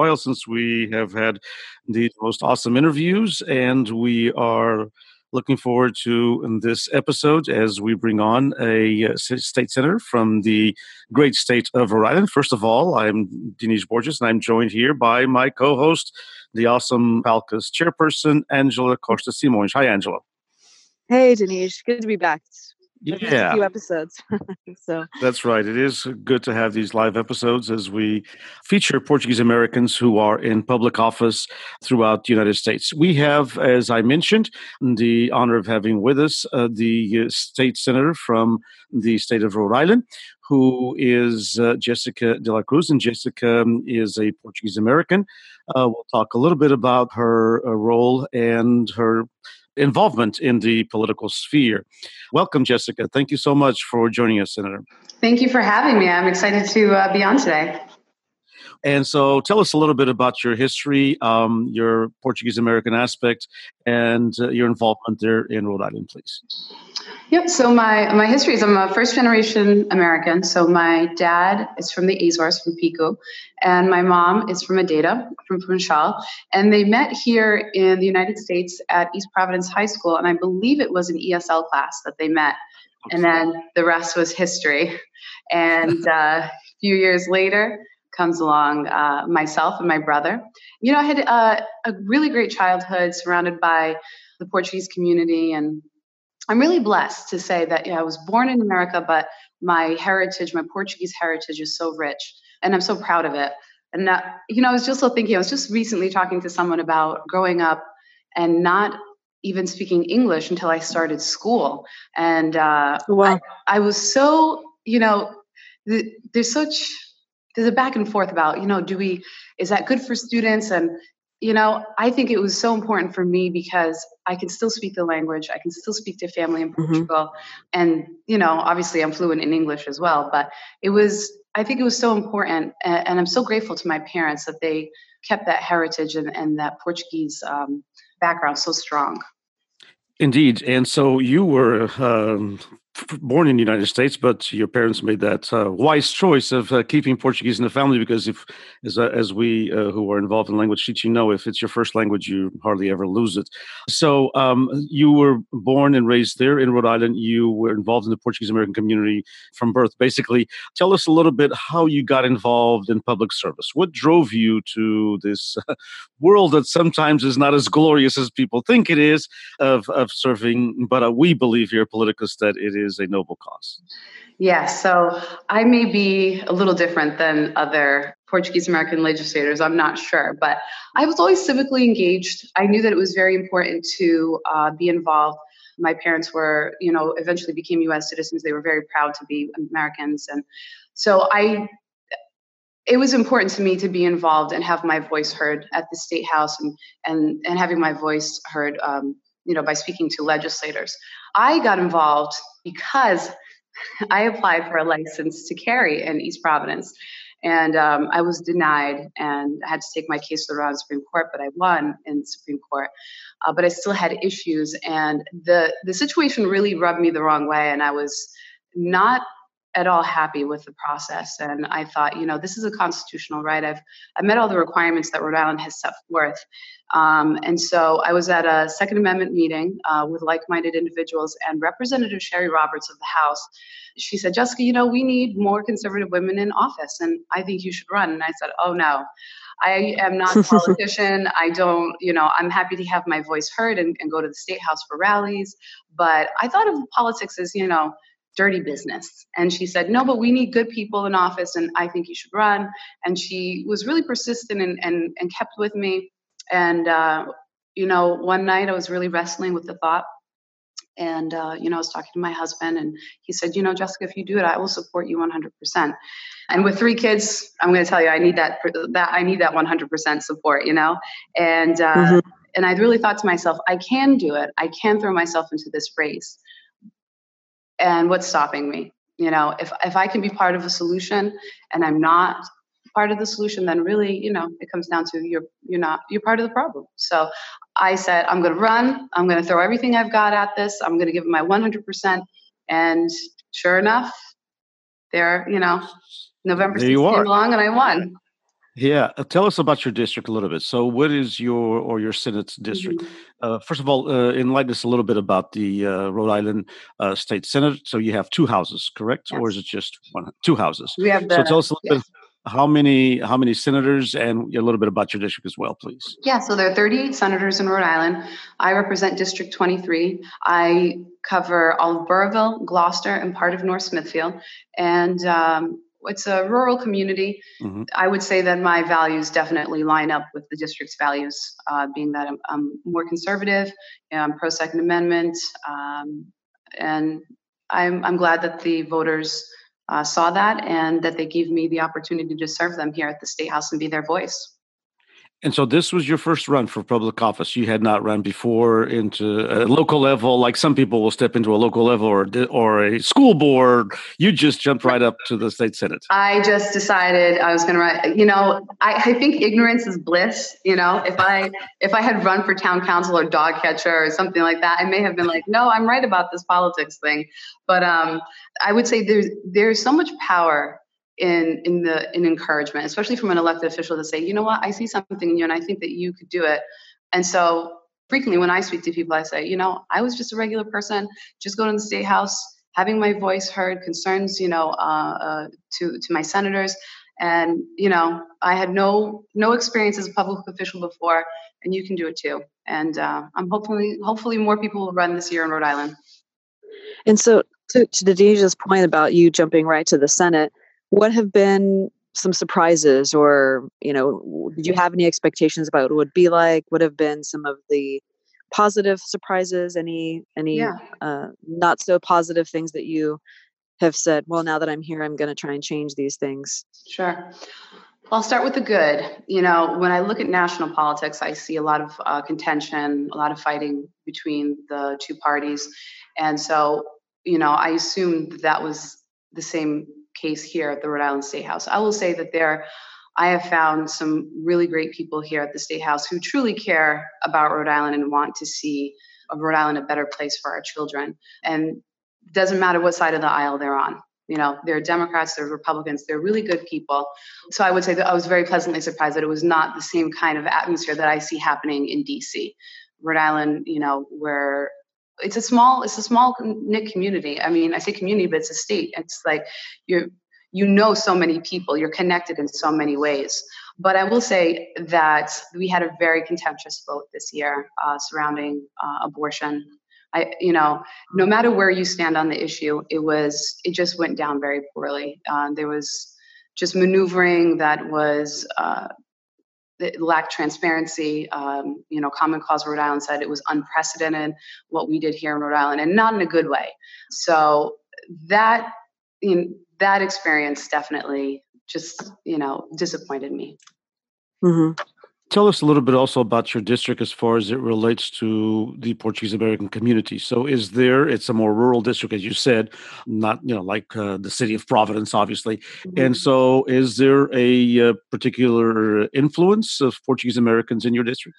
while since we have had the most awesome interviews, and we are looking forward to this episode as we bring on a uh, state senator from the great state of Rhode Island. First of all, I'm Denise Borges, and I'm joined here by my co host, the awesome PALCUS chairperson, Angela Costa Simões. Hi, Angela. Hey, Denise. Good to be back yeah. a few episodes. so that's right. It is good to have these live episodes as we feature Portuguese Americans who are in public office throughout the United States. We have, as I mentioned, the honor of having with us uh, the state senator from the state of Rhode Island. Who is uh, Jessica de la Cruz? And Jessica um, is a Portuguese American. Uh, we'll talk a little bit about her uh, role and her involvement in the political sphere. Welcome, Jessica. Thank you so much for joining us, Senator. Thank you for having me. I'm excited to uh, be on today. And so, tell us a little bit about your history, um, your Portuguese American aspect, and uh, your involvement there in Rhode Island, please. Yep. So my my history is I'm a first generation American. So my dad is from the Azores, from Pico, and my mom is from Madeira, from Funchal, and they met here in the United States at East Providence High School, and I believe it was an ESL class that they met, and then the rest was history. And uh, a few years later, comes along uh, myself and my brother. You know, I had uh, a really great childhood surrounded by the Portuguese community and I'm really blessed to say that yeah, I was born in America, but my heritage, my Portuguese heritage, is so rich, and I'm so proud of it. And uh, you know, I was just so thinking. I was just recently talking to someone about growing up and not even speaking English until I started school, and uh, wow. I, I was so you know, th- there's such there's a back and forth about you know, do we is that good for students and you know, I think it was so important for me because I can still speak the language. I can still speak to family in mm-hmm. Portugal. Mm-hmm. And, you know, obviously I'm fluent in English as well. But it was, I think it was so important. And, and I'm so grateful to my parents that they kept that heritage and, and that Portuguese um, background so strong. Indeed. And so you were um, born in the United States, but your parents made that uh, wise choice of uh, keeping Portuguese in the family because if, as, uh, as we uh, who are involved in language teaching know, if it's your first language, you hardly ever lose it. So um, you were born and raised there in Rhode Island. You were involved in the Portuguese American community from birth. Basically, tell us a little bit how you got involved in public service. What drove you to this world that sometimes is not as glorious as people think it is of, of serving, but uh, we believe here, Politicus, that it is a noble cause. Yeah, so I may be a little different than other Portuguese American legislators. I'm not sure, but I was always civically engaged. I knew that it was very important to uh, be involved. My parents were, you know, eventually became U.S. citizens. They were very proud to be Americans, and so I. It was important to me to be involved and have my voice heard at the state house, and and and having my voice heard, um, you know, by speaking to legislators. I got involved because I applied for a license to carry in East Providence. And um, I was denied and I had to take my case to the Island Supreme Court, but I won in Supreme Court. Uh, but I still had issues, and the the situation really rubbed me the wrong way, and I was not at all happy with the process. And I thought, you know, this is a constitutional right. I've I met all the requirements that Rhode Island has set forth. Um, and so I was at a Second Amendment meeting uh, with like-minded individuals, and Representative Sherry Roberts of the House, she said, Jessica, you know, we need more conservative women in office, and I think you should run. And I said, oh no. I am not a politician. I don't, you know, I'm happy to have my voice heard and, and go to the state house for rallies. But I thought of politics as, you know, dirty business. And she said, No, but we need good people in office, and I think you should run. And she was really persistent and, and, and kept with me. And, uh, you know, one night I was really wrestling with the thought. And, uh, you know, I was talking to my husband and he said, you know, Jessica, if you do it, I will support you 100%. And with three kids, I'm going to tell you, I need that, that I need that 100% support, you know? And, uh, mm-hmm. and I really thought to myself, I can do it. I can throw myself into this race. And what's stopping me? You know, if, if I can be part of a solution and I'm not part of the solution, then really, you know, it comes down to you're you're not you're part of the problem. So I said, I'm going to run. I'm going to throw everything I've got at this. I'm going to give it my 100%. And sure enough, there, you know, November there 16th came along and I won. Yeah, uh, tell us about your district a little bit. So, what is your or your Senate's district? Mm-hmm. Uh, first of all, uh, enlighten us a little bit about the uh, Rhode Island uh, State Senate. So, you have two houses, correct, yes. or is it just one? Two houses. We have the, so, tell us a little yes. bit how many how many senators and a little bit about your district as well please yeah so there are 38 senators in rhode island i represent district 23 i cover all of burrillville glocester and part of north smithfield and um, it's a rural community mm-hmm. i would say that my values definitely line up with the district's values uh, being that I'm, I'm, more conservative i'm pro second amendment um, and I'm, I'm glad that the voters uh, saw that and that they gave me the opportunity to serve them here at the State House and be their voice. And so this was your first run for public office. You had not run before into a local level, like some people will step into a local level or or a school board. You just jumped right up to the state senate. I just decided I was going to run. You know, I, I think ignorance is bliss. You know, if I if I had run for town council or dog catcher or something like that, I may have been like, no, I'm right about this politics thing. But um, I would say there's there's so much power in in the in encouragement, especially from an elected official to say, you know what, I see something in you and I think that you could do it. And so frequently when I speak to people, I say, you know, I was just a regular person, just going to the state house, having my voice heard, concerns, you know, uh, uh, to to my senators, and you know, I had no no experience as a public official before, and you can do it too. And uh, I'm hopefully hopefully more people will run this year in Rhode Island. And so, to, to Denise's point about you jumping right to the Senate, what have been some surprises or you know did you have any expectations about what it would be like what have been some of the positive surprises any any yeah. uh, not so positive things that you have said well now that i'm here i'm going to try and change these things sure I'll start with the good. You know, when I look at national politics, I see a lot of uh, contention, a lot of fighting between the two parties. And so, you know, I assumed that was the same case here at the Rhode Island State House. I will say that there, I have found some really great people here at the State House who truly care about Rhode Island and want to see Rhode Island a better place for our children. And doesn't matter what side of the aisle they're on. You know, they're Democrats, they're Republicans, they're really good people. So I would say that I was very pleasantly surprised that it was not the same kind of atmosphere that I see happening in DC. Rhode Island, you know, where it's a small it's a small knit community. I mean i say community but it's a state. It's like you're you know so many people. You're connected in so many ways. But i will say that we had a very contentious vote this year uh, surrounding uh, abortion. I you know no matter where you stand on the issue it was it just went down very poorly. Uh, there was just maneuvering that was uh, lacked transparency. Um, you know, Common Cause Rhode Island said it was unprecedented what we did here in Rhode Island, and not in a good way. So that you know, that experience definitely just you know disappointed me. Mm-hmm. Tell us a little bit also about your district as far as it relates to the Portuguese American community. So, is there? It's a more rural district, as you said, not you know like uh, the city of Providence, obviously. Mm-hmm. And so, is there a uh, particular influence of Portuguese Americans in your district?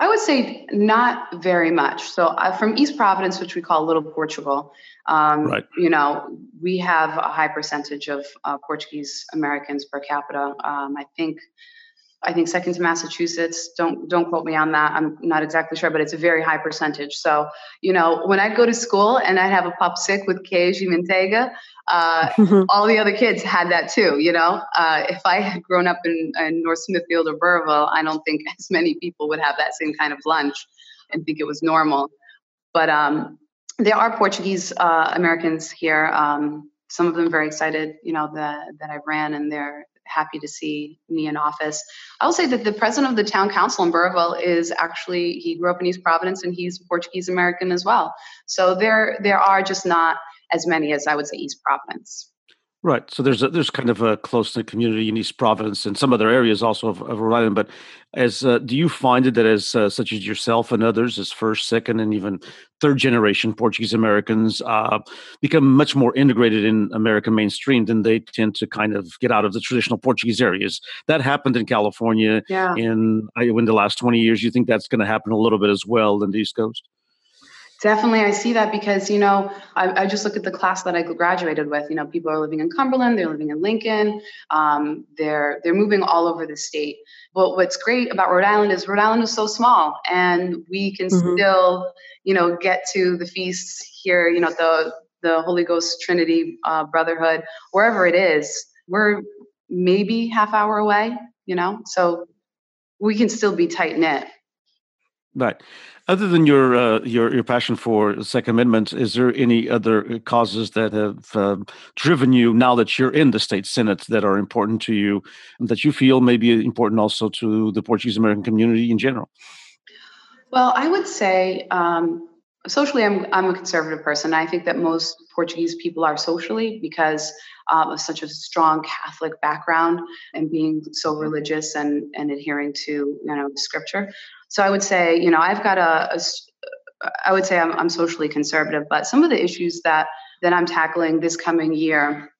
I would say not very much. So, uh, from East Providence, which we call Little Portugal, um, right. you know, we have a high percentage of uh, Portuguese Americans per capita. Um, I think I think second to Massachusetts. Don't don't quote me on that. I'm not exactly sure, but it's a very high percentage. So you know, when I'd go to school and I'd have a popsicle with queijo manteiga, uh, all the other kids had that too. You know, uh, if I had grown up in, in North Smithfield or Burrillville, I don't think as many people would have that same kind of lunch and think it was normal. But um, there are Portuguese uh, Americans here. Um, some of them very excited, you know, that that I ran, and they're happy to see me in office. I will say that the president of the town council in Burrillville is actually he grew up in East Providence and he's Portuguese American as well. So there there are just not as many as I would say East Providence. Right. So there's a, there's kind of a close knit community in East Providence and some other areas also of, of Rhode Island. But as uh, do you find it that as uh, such as yourself and others, as first, second, and even third generation Portuguese Americans uh, become much more integrated in American mainstream, then they tend to kind of get out of the traditional Portuguese areas. That happened in California yeah. in in the last twenty years. You think that's going to happen a little bit as well in the East Coast? Definitely, I see that because you know I, I, just look at the class that I graduated with. You know, people are living in Cumberland, they're living in Lincoln, um, they're they're moving all over the state. But what's great about Rhode Island is Rhode Island is so small, and we can mm-hmm. still you know get to the feasts here. You know, the the Holy Ghost Trinity uh, Brotherhood, wherever it is, we're maybe half hour away. You know, so we can still be tight knit. Right. Other than your uh, your your passion for the Second Amendment, is there any other causes that have uh, driven you now that you're in the state senate that are important to you, that you feel may be important also to the Portuguese American community in general? Well, I would say um, socially, I'm I'm a conservative person. I think that most Portuguese people are socially because um, of such a strong Catholic background and being so religious and and adhering to you know scripture. So I would say, you know, I've got a, a I would say I'm, I'm socially conservative, but some of the issues that that I'm tackling this coming year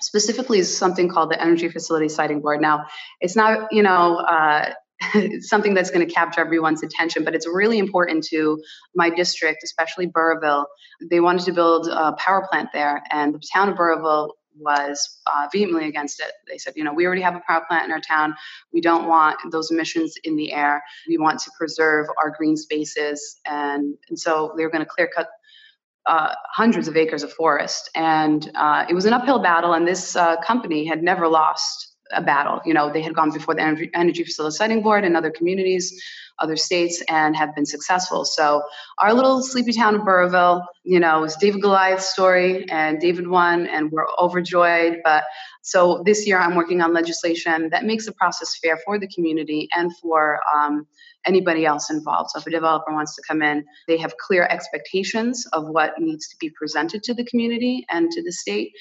specifically is something called the Energy Facility Siting Board. Now, it's not, you know, uh, something that's going to capture everyone's attention, but it's really important to my district, especially Burrillville. They wanted to build a power plant there, and the town of Burrillville was uh, vehemently against it. They said, you know, we already have a power plant in our town. We don't want those emissions in the air. We want to preserve our green spaces. And, and so they were going to clear cut uh, hundreds of acres of forest. And uh, it was an uphill battle, and this uh, company had never lost a battle. You know, they had gone before the Energy, Facility Siting Board and other communities other states and have been successful. So our little sleepy town of Burrillville, you know, was David Goliath's story, and David won, and we're overjoyed. But so this year, I'm working on legislation that makes the process fair for the community and for um, anybody else involved. So if a developer wants to come in, they have clear expectations of what needs to be presented to the community and to the state,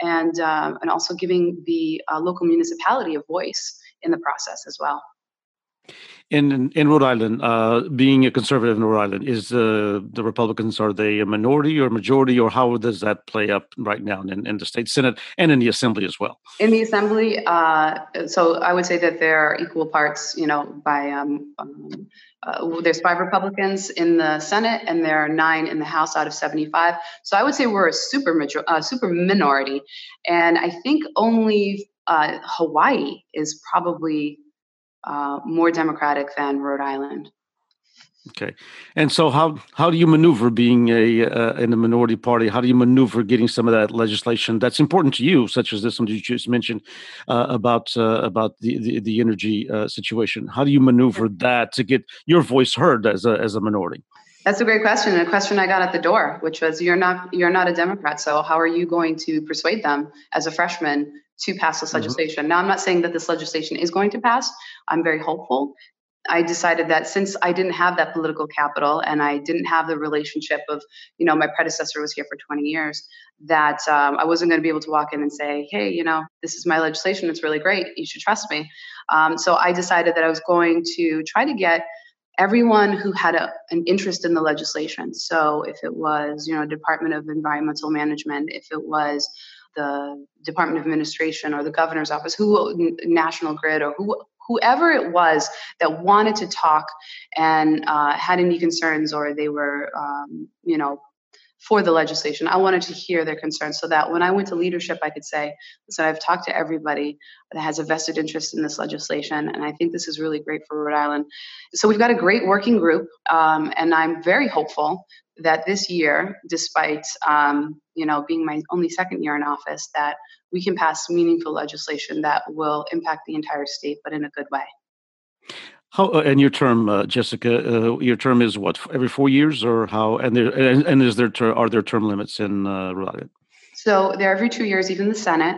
and uh, and also giving the uh, local municipality a voice in the process as well in in Rhode Island, uh, being a conservative in Rhode Island, is uh, the Republicans are they a minority or majority, or how does that play up right now in, in the state senate and in the assembly as well? In the assembly, uh, so I would say that there are equal parts. You know, by um, um, uh, there's five Republicans in the Senate and there are nine in the House out of 75. So I would say we're a super major, uh, super minority, and I think only uh, Hawaii is probably uh, more democratic than Rhode Island. Okay, and so how how do you maneuver being a uh, in a minority party? How do you maneuver getting some of that legislation that's important to you, such as this one you just mentioned uh, about uh, about the the, the energy uh, situation? How do you maneuver that to get your voice heard as a as a minority? That's a great question, a question I got at the door, which was, "You're not you're not a Democrat, so how are you going to persuade them as a freshman to pass this mm-hmm. legislation. Mm-hmm. Now, I'm not saying that this legislation is going to pass. I'm very hopeful. I decided that since I didn't have that political capital and I didn't have the relationship of, you know, my predecessor was here for 20 years, that um, I wasn't going to be able to walk in and say, hey, you know, this is my legislation. It's really great. You should trust me. Um, so I decided that I was going to try to get everyone who had a, an interest in the legislation. So if it was, you know, Department of Environmental Management, if it was the Department of Administration or the governor's office, who National Grid or who whoever it was that wanted to talk and uh, had any concerns or they were um, you know for the legislation i wanted to hear their concerns so that when i went to leadership i could say listen i've talked to everybody that has a vested interest in this legislation and i think this is really great for rhode island. So we've got a great working group um, and i'm very hopeful that this year, despite um, you know being my only second year in office, that we can pass meaningful legislation that will impact the entire state, but in a good way. How uh, and your term, uh, Jessica? Uh, your term is what every four years, or how? And there and, and is there ter- are there term limits in uh, Rhode Island? So they're every two years, even the Senate.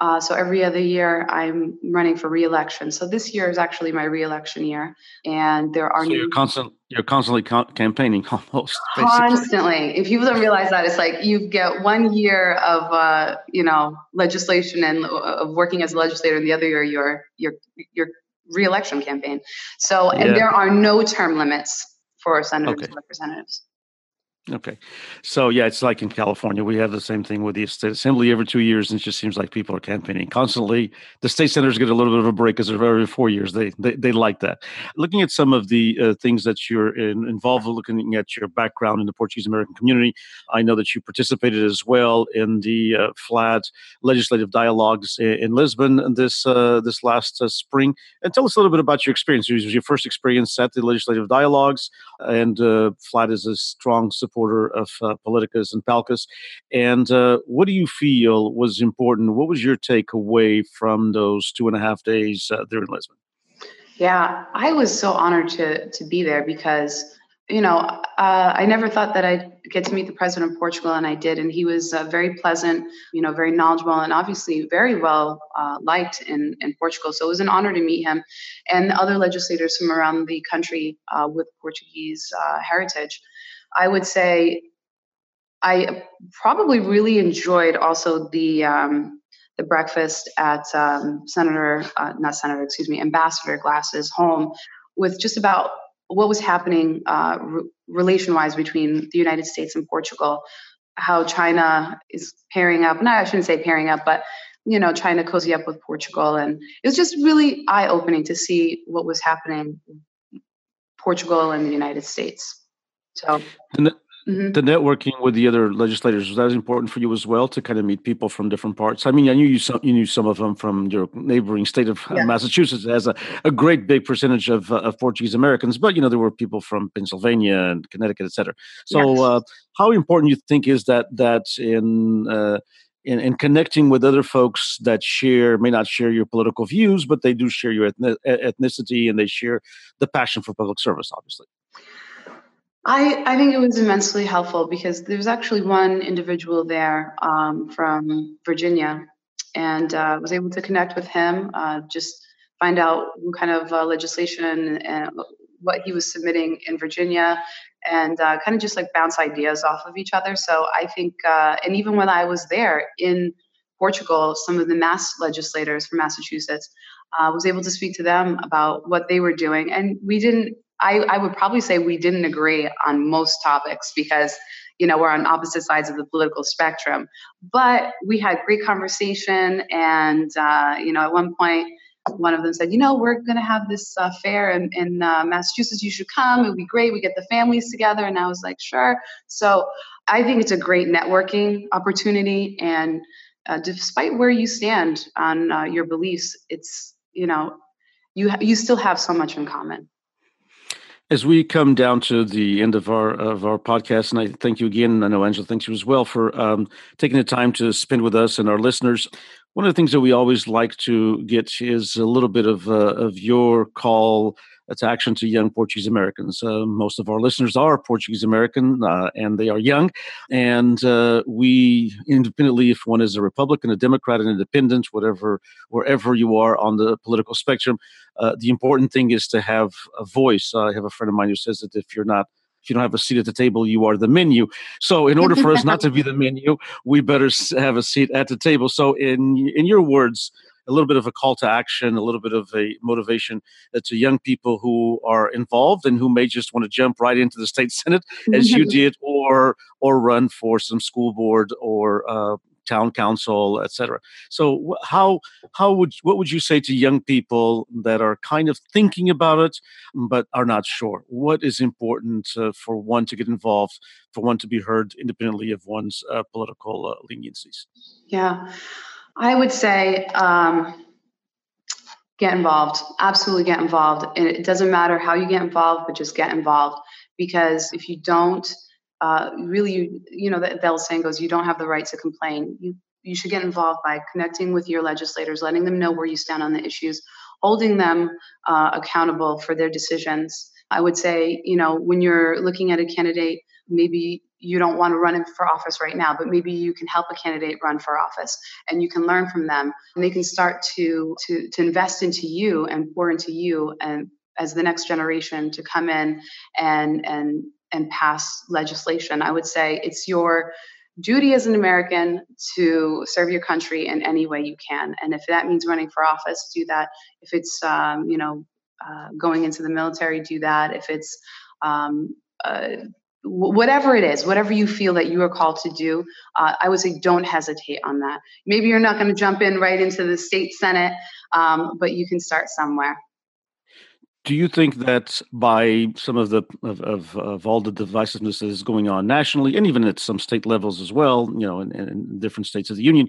Uh, so every other year, I'm running for reelection. So this year is actually my reelection year, and there are so new. You're constant. You're constantly con- campaigning almost. Constantly. If people don't realize that, it's like you get one year of uh, you know legislation and uh, of working as a legislator, and the other year your your your reelection campaign. So and yeah. there are no term limits for senators okay. and representatives. Okay. So, yeah, it's like in California. We have the same thing with the state assembly every two years, and it just seems like people are campaigning constantly. The state senators get a little bit of a break because they're every four years. They, they, they like that. Looking at some of the uh, things that you're in, involved with, looking at your background in the Portuguese American community, I know that you participated as well in the uh, FLAD legislative dialogues in, in Lisbon this uh, this last uh, spring. And tell us a little bit about your experience. It was your first experience at the legislative dialogues, and uh, FLAD is a strong support supporter of uh, Politicus and PALCUS. And uh, what do you feel was important? What was your takeaway from those two and a half days uh, there in Lisbon? Yeah, I was so honored to to be there because you know uh, I never thought that I'd get to meet the president of Portugal, and I did, and he was uh, very pleasant, you know, very knowledgeable, and obviously very well uh, liked in in Portugal. So it was an honor to meet him, and the other legislators from around the country uh, with Portuguese uh, heritage. I would say I probably really enjoyed also the um, the breakfast at um, Senator, uh, not Senator, excuse me, Ambassador Glass's home, with just about what was happening uh, re- relation-wise between the United States and Portugal, how China is pairing up. No, I shouldn't say pairing up, but you know, trying to cozy up with Portugal, and it was just really eye-opening to see what was happening, Portugal and the United States. So the, mm-hmm. the, networking with the other legislators was that important for you as well to kind of meet people from different parts. I mean, I knew you some you knew some of them from your neighboring state of yeah. Massachusetts. It has a, a great big percentage of, uh, of Portuguese Americans, but you know there were people from Pennsylvania and Connecticut, et cetera. So, yes. uh, how important you think is that that in uh, in, in, connecting with other folks that share may not share your political views, but they do share your ethnicity and they share the passion for public service, obviously. I, I think it was immensely helpful because there was actually one individual there um, from Virginia and uh, was able to connect with him, uh, just find out what kind of uh, legislation and what he was submitting in Virginia, and uh, kind of just like bounce ideas off of each other. So I think, uh, and even when I was there in Portugal, some of the mass legislators from Massachusetts uh, was able to speak to them about what they were doing, and we didn't I, I would probably say we didn't agree on most topics because you know we're on opposite sides of the political spectrum. But we had great conversation and uh, you know at one point one of them said you know we're going to have this uh, fair in, in uh, massachusetts. You should come. It would be great. We get the families together. And i was like sure. So i think it's a great networking opportunity and uh, despite where you stand on uh, your beliefs it's you know you ha- you still have so much in common as we come down to the end of our of our podcast, and I thank you again. I know Angela thanks you as well for um, taking the time to spend with us and our listeners. One of the things that we always like to get is a little bit of uh, of your call to action to young Portuguese Americans. Uh, most of our listeners are Portuguese American uh, and they are young. And uh, we, independently, if one is a Republican, a Democrat, an independent, whatever, wherever you are on the political spectrum, uh, the important thing is to have a voice. I have a friend of mine who says that if you're not if you don't have a seat at the table, you are the menu. So, in order for us not to be the menu, we better have a seat at the table. So, in in your words, a little bit of a call to action, a little bit of a motivation uh, to young people who are involved and who may just want to jump right into the state senate as you did, or or run for some school board or uh, town council, etc. So how how would what would you say to young people that are kind of thinking about it but are not sure? What is important uh, for one to get involved, for one to be heard independently of one's uh, political uh, leniencies? Yeah, I would say. Um, get involved absolutely get involved and it doesn't matter how you get involved but just get involved because if you don't uh, really, you, you know, the, the old saying goes, you don't have the right to complain. You, you should get involved by connecting with your legislators, letting them know where you stand on the issues, holding them uh, accountable for their decisions. I would say, you know, when you're looking at a candidate maybe you don't want to run for office right now, but maybe you can help a candidate run for office and you can learn from them and they can start to to to invest into you and pour into you and as the next generation to come in and and and pass legislation. I would say it's your duty as an American to serve your country in any way you can. And if that means running for office, do that. If it's, um, you know, uh, going into the military, do that. If it's um, uh, whatever it is, whatever you feel that you are called to do, uh, I would say don't hesitate on that. Maybe you're not going to jump in right into the state senate, um, but you can start somewhere do you think that by some of the of, of, of, all the divisiveness that is going on nationally and even at some state levels as well you know in, in different states of the union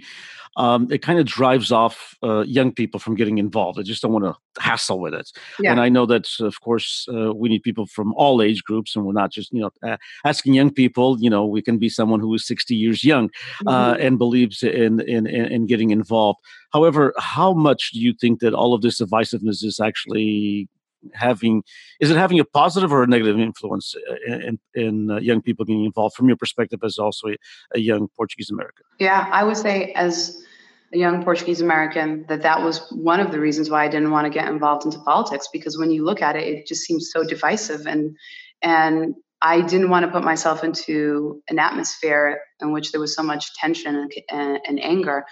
um, it kind of drives off uh, young people from getting involved they just don't want to hassle with it yeah. and i know that of course uh, we need people from all age groups and we're not just you know uh, asking young people you know we can be someone who is 60 years young uh, mm-hmm. and believes in, in in getting involved however how much do you think that all of this divisiveness is actually having is it having a positive or a negative influence uh, in, in uh, young people getting involved from your perspective as also a, a young Portuguese American? Yeah, I would say as a young Portuguese American that that was one of the reasons why I didn't want to get involved into politics because when you look at it, it just seems so divisive and and I didn't want to put myself into an atmosphere in which there was so much tension and, and, and anger.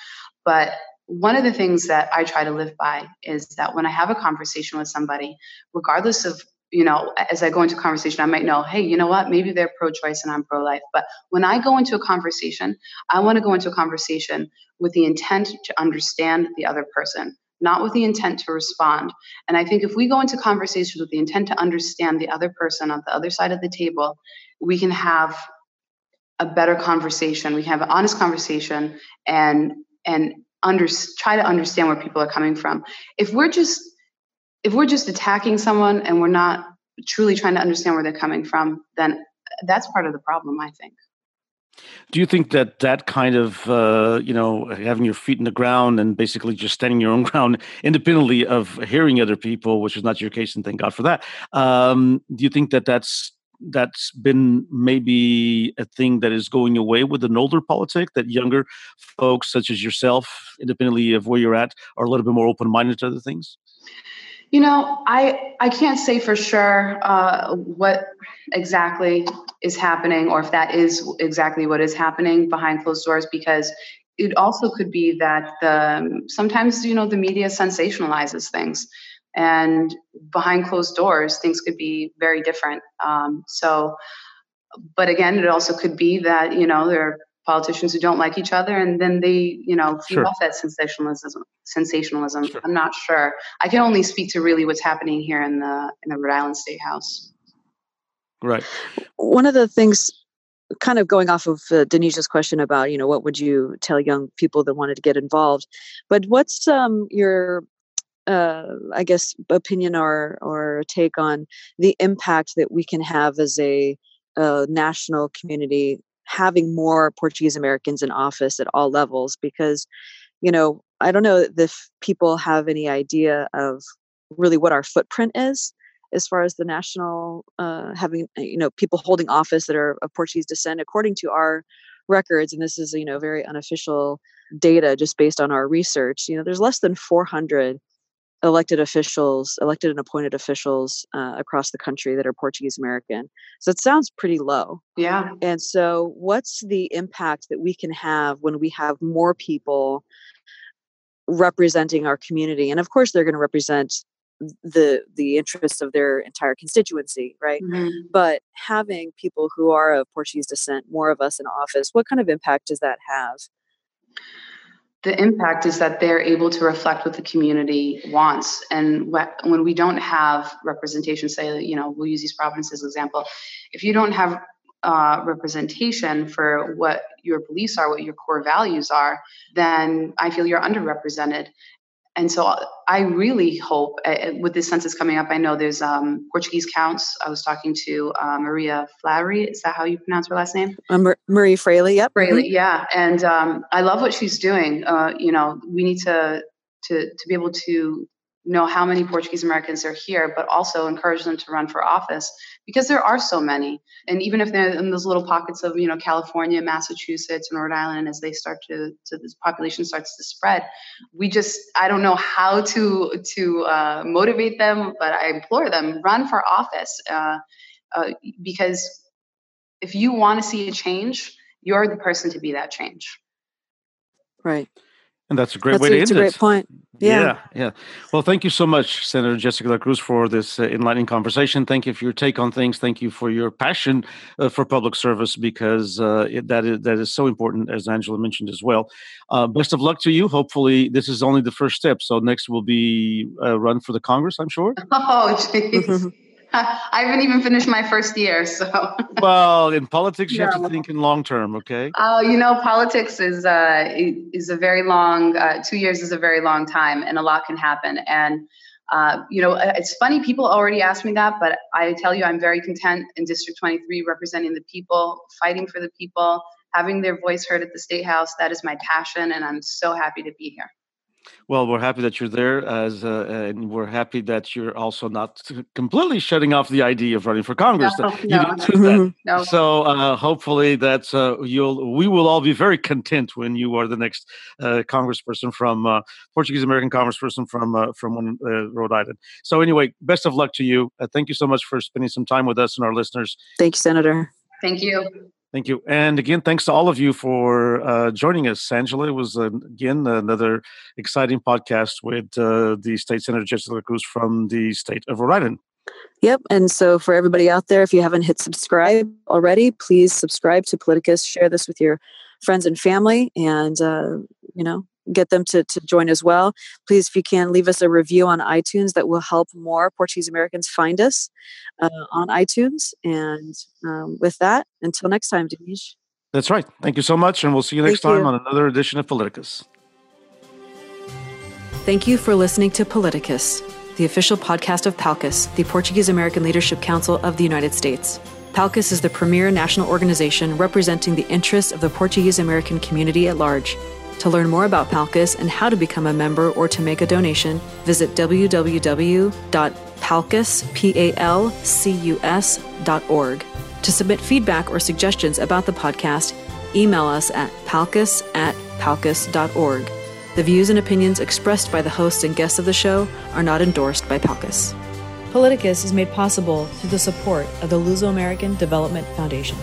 But one of the things that I try to live by is that when I have a conversation with somebody, regardless of you know, as I go into conversation, I might know, hey, you know what, maybe they're pro choice and I'm pro life. But when I go into a conversation, I want to go into a conversation with the intent to understand the other person, not with the intent to respond. And I think if we go into conversations with the intent to understand the other person on the other side of the table, we can have a better conversation. We can have an honest conversation and and under, try to understand where people are coming from. If we're just if we're just attacking someone and we're not truly trying to understand where they're coming from, then that's part of the problem, I think. Do you think that that kind of, uh, you know, having your feet in the ground and basically just standing your own ground independently of hearing other people, which is not your case, and thank God for that, um, do you think that that's that's been maybe a thing that is going away with an older politic that younger folks such as yourself independently of where you're at are a little bit more open-minded to other things? You know i i can't say for sure uh, what exactly is happening or if that is exactly what is happening behind closed doors because it also could be that the sometimes you know the media sensationalizes things and behind closed doors things could be very different um, so but again it also could be that you know there are politicians who don't like each other and then they you know feed sure. off that sensationalism sensationalism sure. i'm not sure i can only speak to really what's happening here in the in the rhode island state house right one of the things kind of going off of uh, Denise's question about, you know, what would you tell young people that wanted to get involved? But what's um, your uh, I guess, opinion or or take on the impact that we can have as a, a national community having more Portuguese Americans in office at all levels. Because, you know, I don't know if people have any idea of really what our footprint is as far as the national uh, having you know people holding office that are of Portuguese descent according to our records and this is you know very unofficial data just based on our research you know there's less than 400 elected officials, elected and appointed officials uh, across the country that are Portuguese American. So it sounds pretty low. Yeah. And so, what's the impact that we can have when we have more people representing our community? And of course, they're going to represent the the interests of their entire constituency right mm-hmm. but having people who are of portuguese descent more of us in office what kind of impact does that have the impact is that they're able to reflect what the community wants. And when we don't have representation, say, you know, we'll use East Providence as example. If you don't have uh, representation for what your beliefs are, what your core values are, then I feel you're underrepresented and so I really hope uh, with this census coming up, I know there's um, Portuguese counts. I was talking to uh, Maria Fleury. Is that how you pronounce her last name? Uh, Marie Fraley. Yep. Fraley. Mm-hmm. Yeah. And um, I love what she's doing. Uh, you know, we need to to to be able to know how many Portuguese Americans are here, but also encourage them to run for office because there are so many. And even if they're in those little pockets of, you know, California, Massachusetts, and Rhode Island, as they start to, to this population starts to spread, we just, I don't know how to, to uh, motivate them, but I implore them, run for office uh, uh, because if you want to see a change, you're the person to be that change. Right. And that's a great That's way a, to it's end a great point. Yeah. yeah, yeah. Well, thank you so much, Senator Jessica La Cruz, for this uh, enlightening conversation. Thank you for your take on things. Thank you for your passion uh, for public service because uh, it, that is that is so important, as Angela mentioned as well. Uh, best of luck to you. Hopefully, this is only the first step. So next will be a run for the Congress. I'm sure. Oh, jeez. I haven't even finished my first year, so. well, in politics, you have to think in long term. Okay. Oh, you know, politics is uh, is a very long. Uh, two years is a very long time, and a lot can happen. And uh, you know, it's funny. People already ask me that, but I tell you, I'm very content in District 23, representing the people, fighting for the people, having their voice heard at the state house. That is my passion, and I'm so happy to be here. Well, we're happy that you're there, as uh, and we're happy that you're also not completely shutting off the idea of running for Congress. No, no. didn't say that. No, So uh, hopefully that uh, you'll we will all be very content when you are the next uh, congressperson from uh, Portuguese American congressperson from uh, from uh, Rhode Island. So anyway, best of luck to you. Uh, thank you so much for spending some time with us and our listeners. Thank you, Senator. thank you. Thank you. And again, thanks to all of you for uh, joining us. Angela, it was uh, again another exciting podcast with uh, the state senator Jessica Cruz from the state of Rhode Island. Yep. And so for everybody out there, if you haven't hit subscribe already, please subscribe to Politicus. Share this with your friends and family and, uh, you know, get them to, to join as well. Please, if you can, leave us a review on iTunes that will help more Portuguese Americans find us uh, on iTunes. And um, with that, until next time, Denise. That's right. Thank you so much, and we'll see you next Thank time you. on another edition of Politicus. Thank you for listening to Politicus, the official podcast of PALCUS, the Portuguese American Leadership Council of the United States. PALCUS is the premier national organization representing the interests of the Portuguese American community at large. To learn more about PALCUS and how to become a member or to make a donation, visit www.palcus.org. To submit feedback or suggestions about the podcast, email us at palcus at palcus.org. The views and opinions expressed by the hosts and guests of the show are not endorsed by Palcus. Politicus is made possible through the support of the Luso American Development Foundation.